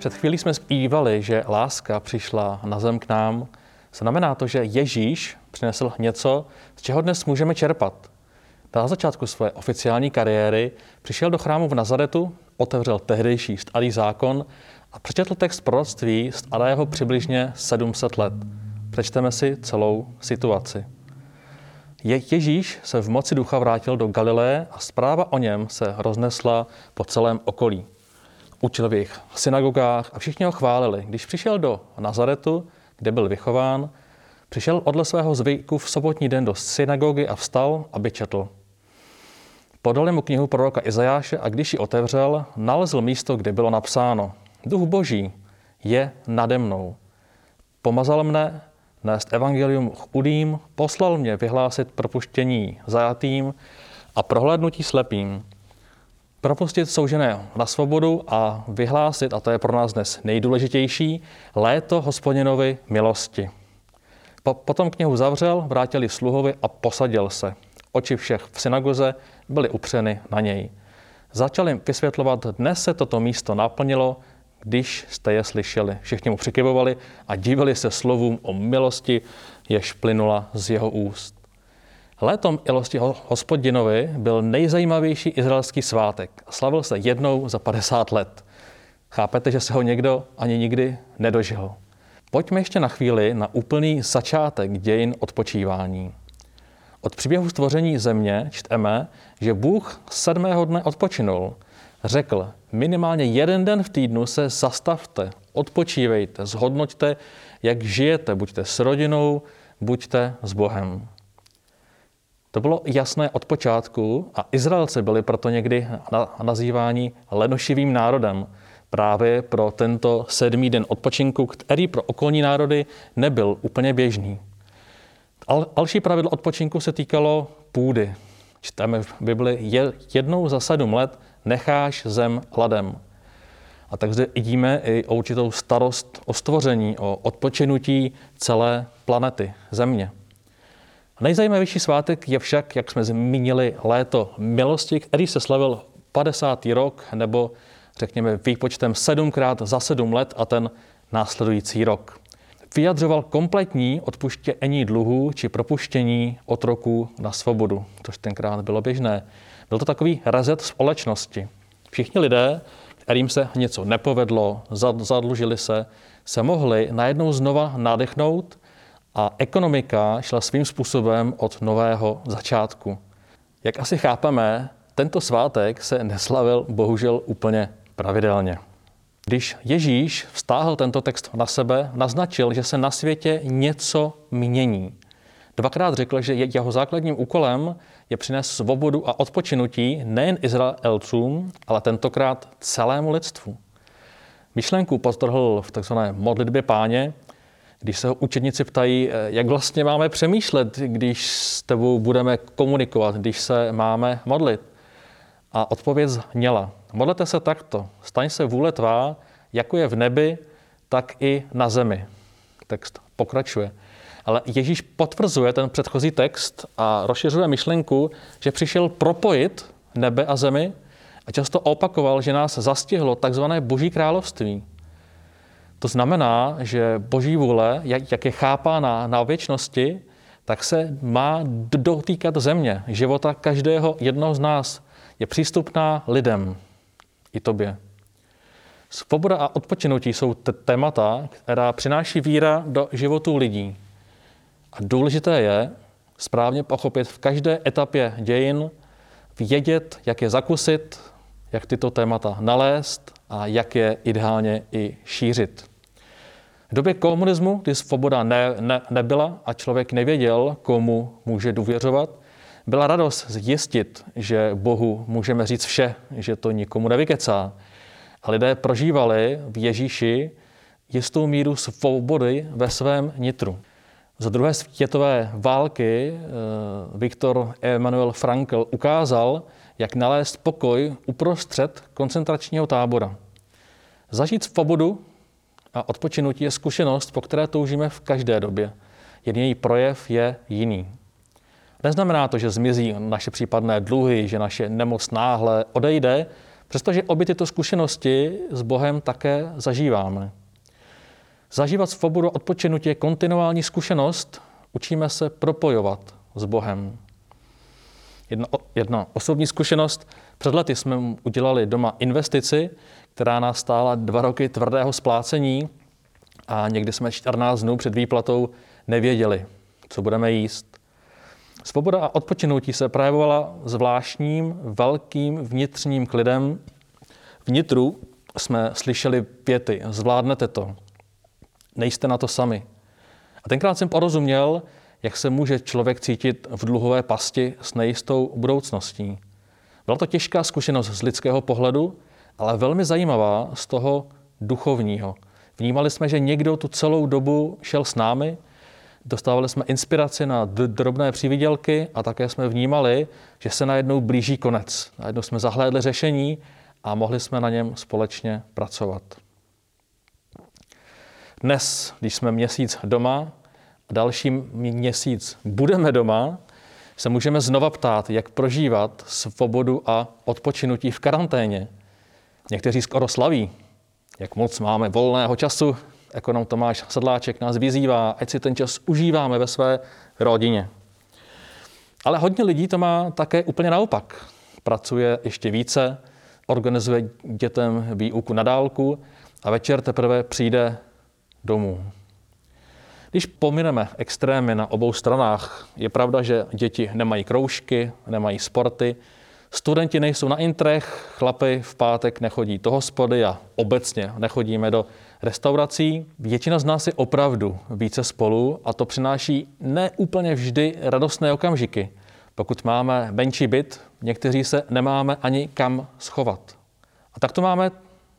Před chvílí jsme zpívali, že láska přišla na zem k nám. Znamená to, že Ježíš přinesl něco, z čeho dnes můžeme čerpat. Na začátku své oficiální kariéry přišel do chrámu v Nazaretu, otevřel tehdejší starý zákon a přečetl text proroctví starého přibližně 700 let. Přečteme si celou situaci. Je, Ježíš se v moci ducha vrátil do Galileje a zpráva o něm se roznesla po celém okolí. Učil v jejich synagogách a všichni ho chválili. Když přišel do Nazaretu, kde byl vychován, přišel odle svého zvyku v sobotní den do synagogy a vstal, aby četl. Podali mu knihu proroka Izajáše a když ji otevřel, nalezl místo, kde bylo napsáno Duch Boží je nade mnou. Pomazal mne nést evangelium chudým, poslal mě vyhlásit propuštění zajatým a prohlédnutí slepým, propustit soužené na svobodu a vyhlásit, a to je pro nás dnes nejdůležitější, léto hospodinovi milosti. Po, potom knihu zavřel, vrátili sluhovi a posadil se. Oči všech v synagoze byly upřeny na něj. Začal jim vysvětlovat, dnes se toto místo naplnilo, když jste je slyšeli. Všichni mu přikyvovali a divili se slovům o milosti, jež plynula z jeho úst. Létom ilosti hospodinovi byl nejzajímavější izraelský svátek. Slavil se jednou za 50 let. Chápete, že se ho někdo ani nikdy nedožil. Pojďme ještě na chvíli na úplný začátek dějin odpočívání. Od příběhu stvoření země čteme, že Bůh sedmého dne odpočinul. Řekl, minimálně jeden den v týdnu se zastavte, odpočívejte, zhodnoťte, jak žijete, buďte s rodinou, buďte s Bohem. To bylo jasné od počátku a Izraelci byli proto někdy nazýváni lenošivým národem. Právě pro tento sedmý den odpočinku, který pro okolní národy nebyl úplně běžný. Další pravidlo odpočinku se týkalo půdy. Čteme v Bibli, jednou za sedm let necháš zem hladem. A tak zde vidíme i o určitou starost o stvoření, o odpočinutí celé planety, země. Nejzajímavější svátek je však, jak jsme zmínili, léto milosti, který se slavil 50. rok, nebo řekněme výpočtem sedmkrát za sedm let a ten následující rok. Vyjadřoval kompletní odpuštění dluhů či propuštění otroků na svobodu, což tenkrát bylo běžné. Byl to takový rezet společnosti. Všichni lidé, kterým se něco nepovedlo, zadlužili se, se mohli najednou znova nadechnout a ekonomika šla svým způsobem od nového začátku. Jak asi chápeme, tento svátek se neslavil bohužel úplně pravidelně. Když Ježíš vztáhl tento text na sebe, naznačil, že se na světě něco mění. Dvakrát řekl, že jeho základním úkolem je přinést svobodu a odpočinutí nejen Izraelcům, ale tentokrát celému lidstvu. Myšlenku postrhl v tzv. modlitbě páně, když se ho učedníci ptají, eh, jak vlastně máme přemýšlet, když s tebou budeme komunikovat, když se máme modlit. A odpověď zněla, modlete se takto, staň se vůle tvá, jako je v nebi, tak i na zemi. Text pokračuje. Ale Ježíš potvrzuje ten předchozí text a rozšiřuje myšlenku, že přišel propojit nebe a zemi a často opakoval, že nás zastihlo takzvané boží království. To znamená, že boží vůle, jak, jak je chápána na věčnosti, tak se má dotýkat země, života každého jednoho z nás. Je přístupná lidem, i tobě. Svoboda a odpočinutí jsou témata, která přináší víra do životů lidí. A důležité je správně pochopit v každé etapě dějin, vědět, jak je zakusit, jak tyto témata nalézt a jak je ideálně i šířit. V době komunismu, kdy svoboda ne, ne, nebyla a člověk nevěděl, komu může důvěřovat, byla radost zjistit, že Bohu můžeme říct vše, že to nikomu nevykecá. A lidé prožívali v Ježíši jistou míru svobody ve svém nitru. Za druhé světové války eh, Viktor Emanuel Frankl ukázal, jak nalézt pokoj uprostřed koncentračního tábora. Zažít svobodu a odpočinutí je zkušenost, po které toužíme v každé době. Jen její projev je jiný. Neznamená to, že zmizí naše případné dluhy, že naše nemoc náhle odejde, Přestože obě tyto zkušenosti s Bohem také zažíváme. Zažívat svobodu odpočinutí je kontinuální zkušenost, učíme se propojovat s Bohem. Jedna, jedna osobní zkušenost. Před lety jsme udělali doma investici, která nás stála dva roky tvrdého splácení a někdy jsme 14 dnů před výplatou nevěděli, co budeme jíst. Svoboda a odpočinutí se projevovala zvláštním, velkým vnitřním klidem. Vnitru jsme slyšeli pěty, zvládnete to, nejste na to sami. A tenkrát jsem porozuměl, jak se může člověk cítit v dluhové pasti s nejistou budoucností. Byla to těžká zkušenost z lidského pohledu, ale velmi zajímavá z toho duchovního. Vnímali jsme, že někdo tu celou dobu šel s námi, dostávali jsme inspiraci na drobné přividělky a také jsme vnímali, že se najednou blíží konec. Najednou jsme zahlédli řešení a mohli jsme na něm společně pracovat. Dnes, když jsme měsíc doma další měsíc budeme doma, se můžeme znova ptát, jak prožívat svobodu a odpočinutí v karanténě. Někteří skoro slaví, jak moc máme volného času. Ekonom Tomáš Sedláček nás vyzývá, ať si ten čas užíváme ve své rodině. Ale hodně lidí to má také úplně naopak. Pracuje ještě více, organizuje dětem výuku na dálku a večer teprve přijde domů. Když pomineme extrémy na obou stranách, je pravda, že děti nemají kroužky, nemají sporty, studenti nejsou na intrech, chlapy v pátek nechodí do hospody a obecně nechodíme do restaurací. Většina z nás je opravdu více spolu a to přináší neúplně vždy radostné okamžiky. Pokud máme menší byt, někteří se nemáme ani kam schovat. A tak to máme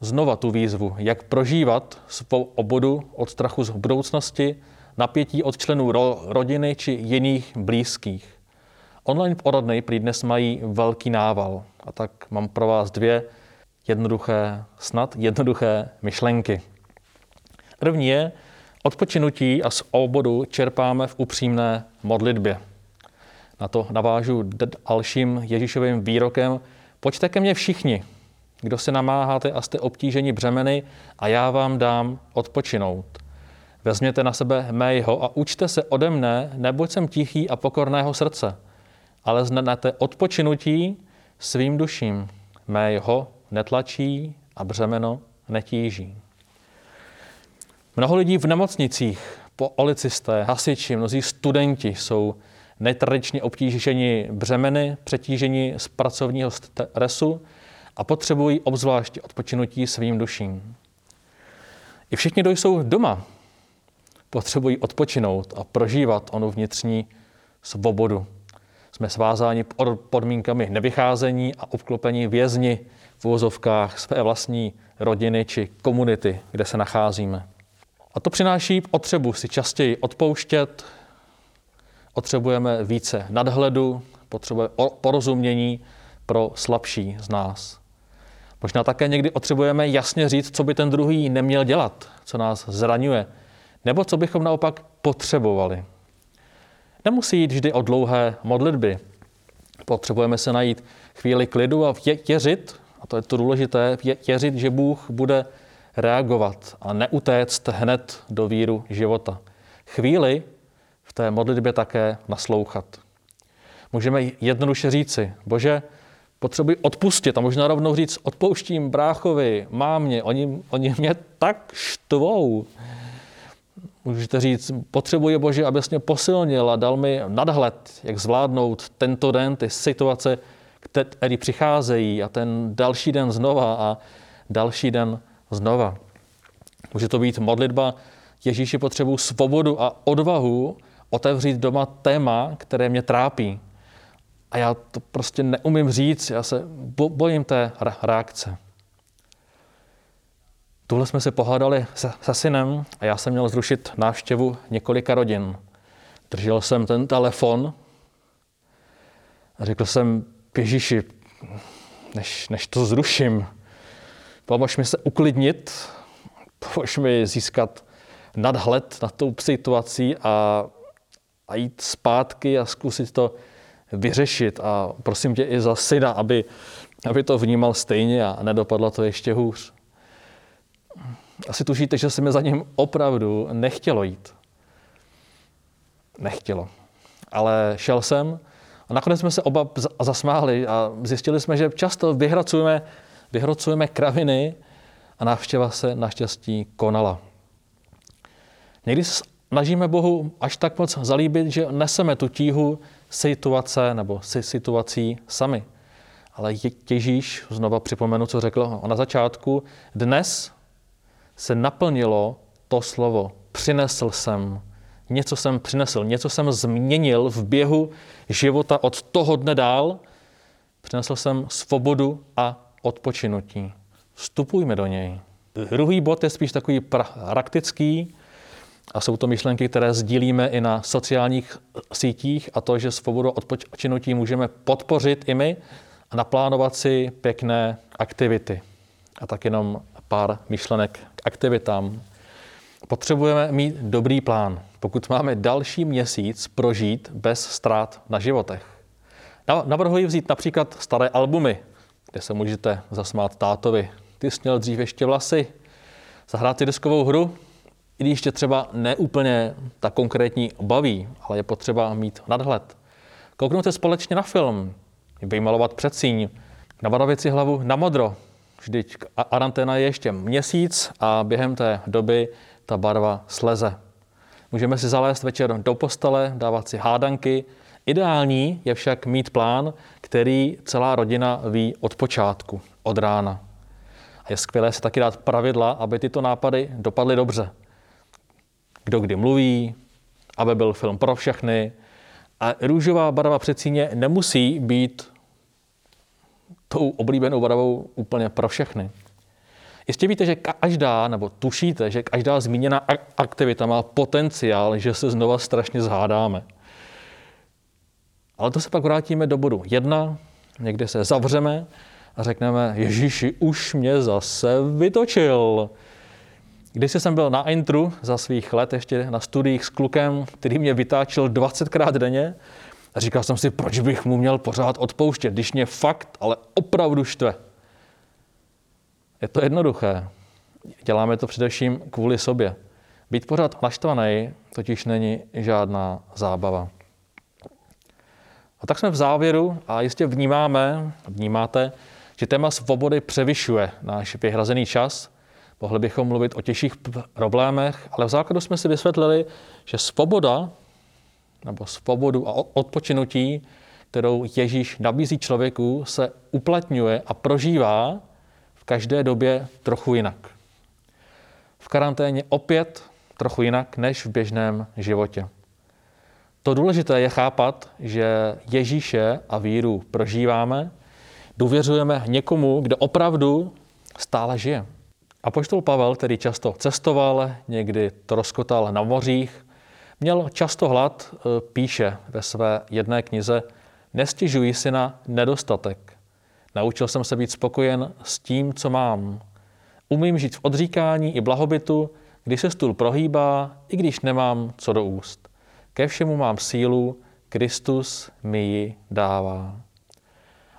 znova tu výzvu, jak prožívat svou obodu od strachu z budoucnosti, napětí od členů ro- rodiny či jiných blízkých. Online poradny prý dnes mají velký nával. A tak mám pro vás dvě jednoduché, snad jednoduché myšlenky. První je, odpočinutí a z obodu čerpáme v upřímné modlitbě. Na to navážu dalším Ježíšovým výrokem, pojďte ke mně všichni, kdo se namáháte a jste obtíženi břemeny a já vám dám odpočinout. Vezměte na sebe mého a učte se ode mne, neboť jsem tichý a pokorného srdce, ale znete odpočinutí svým duším. Mého netlačí a břemeno netíží. Mnoho lidí v nemocnicích, policisté, hasiči, mnozí studenti jsou netradičně obtíženi břemeny, přetíženi z pracovního stresu a potřebují obzvláště odpočinutí svým duším. I všichni, kdo jsou doma, potřebují odpočinout a prožívat onu vnitřní svobodu. Jsme svázáni podmínkami nevycházení a obklopení vězni v uvozovkách své vlastní rodiny či komunity, kde se nacházíme. A to přináší potřebu si častěji odpouštět, potřebujeme více nadhledu, potřebujeme porozumění pro slabší z nás. Možná také někdy potřebujeme jasně říct, co by ten druhý neměl dělat, co nás zraňuje, nebo co bychom naopak potřebovali. Nemusí jít vždy o dlouhé modlitby. Potřebujeme se najít chvíli klidu a věřit, a to je to důležité, věřit, že Bůh bude reagovat a neutéct hned do víru života. Chvíli v té modlitbě také naslouchat. Můžeme jednoduše říci, Bože, potřebuji odpustit a možná rovnou říct, odpouštím bráchovi, mámě, oni, oni mě tak štvou. Můžete říct, potřebuji Bože, abys mě posilnil a dal mi nadhled, jak zvládnout tento den, ty situace, které přicházejí a ten další den znova a další den znova. Může to být modlitba, Ježíši potřebuji svobodu a odvahu otevřít doma téma, které mě trápí. A já to prostě neumím říct, já se bojím té reakce. Tuhle jsme se pohádali se, se synem a já jsem měl zrušit návštěvu několika rodin. Držel jsem ten telefon a řekl jsem, Ježíši, než, než to zruším, pomož mi se uklidnit, pomož mi získat nadhled na tou situací a, a jít zpátky a zkusit to vyřešit. A prosím tě i za syna, aby aby to vnímal stejně a nedopadlo to ještě hůř. Asi tušíte, že se mi za ním opravdu nechtělo jít. Nechtělo. Ale šel jsem a nakonec jsme se oba zasmáli a zjistili jsme, že často vyhracujeme, vyhracujeme kraviny a návštěva se naštěstí konala. Někdy se snažíme Bohu až tak moc zalíbit, že neseme tu tíhu situace nebo si situací sami. Ale Ježíš, znova připomenu, co řekl na začátku, dnes se naplnilo to slovo. Přinesl jsem. Něco jsem přinesl, něco jsem změnil v běhu života od toho dne dál. Přinesl jsem svobodu a odpočinutí. Vstupujme do něj. Druhý bod je spíš takový praktický a jsou to myšlenky, které sdílíme i na sociálních sítích a to, že svobodu odpočinutí můžeme podpořit i my a naplánovat si pěkné aktivity. A tak jenom pár myšlenek k aktivitám. Potřebujeme mít dobrý plán, pokud máme další měsíc prožít bez ztrát na životech. Navrhuji vzít například staré albumy, kde se můžete zasmát tátovi. Ty jsi měl dřív ještě vlasy. Zahrát si diskovou hru, i když tě třeba neúplně ta konkrétní baví, ale je potřeba mít nadhled. Kouknout se společně na film, vymalovat předsíň, nabarvit si hlavu na modro. Vždyť aranténa je ještě měsíc a během té doby ta barva sleze. Můžeme si zalézt večer do postele, dávat si hádanky. Ideální je však mít plán, který celá rodina ví od počátku, od rána. A je skvělé si taky dát pravidla, aby tyto nápady dopadly dobře. Kdo kdy mluví, aby byl film pro všechny. A růžová barva předsíně nemusí být tou oblíbenou barvou úplně pro všechny. Jistě víte, že každá, nebo tušíte, že každá zmíněná aktivita má potenciál, že se znova strašně zhádáme. Ale to se pak vrátíme do bodu jedna, někde se zavřeme a řekneme, Ježíši, už mě zase vytočil. Když jsem byl na intru za svých let ještě na studiích s klukem, který mě vytáčel 20krát denně, a říkal jsem si, proč bych mu měl pořád odpouštět, když mě fakt, ale opravdu štve. Je to jednoduché. Děláme to především kvůli sobě. Být pořád naštvaný totiž není žádná zábava. A tak jsme v závěru a jistě vnímáme, vnímáte, že téma svobody převyšuje náš vyhrazený čas. Mohli bychom mluvit o těžších problémech, ale v základu jsme si vysvětlili, že svoboda nebo svobodu a odpočinutí, kterou Ježíš nabízí člověku, se uplatňuje a prožívá v každé době trochu jinak. V karanténě opět trochu jinak než v běžném životě. To důležité je chápat, že Ježíše a víru prožíváme, důvěřujeme někomu, kdo opravdu stále žije. A poštol Pavel, který často cestoval, někdy troskotal na mořích, měl často hlad, e, píše ve své jedné knize, nestěžuji si na nedostatek. Naučil jsem se být spokojen s tím, co mám. Umím žít v odříkání i blahobytu, když se stůl prohýbá, i když nemám co do úst. Ke všemu mám sílu, Kristus mi ji dává.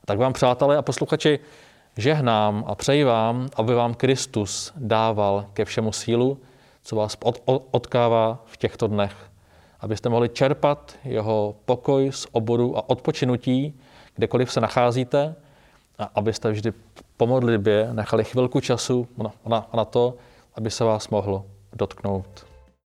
Tak vám, přátelé a posluchači, žehnám a přeji vám, aby vám Kristus dával ke všemu sílu, co vás odkává v těchto dnech. Abyste mohli čerpat jeho pokoj z oboru a odpočinutí, kdekoliv se nacházíte, a abyste vždy po modlitbě nechali chvilku času na, na, na to, aby se vás mohlo dotknout.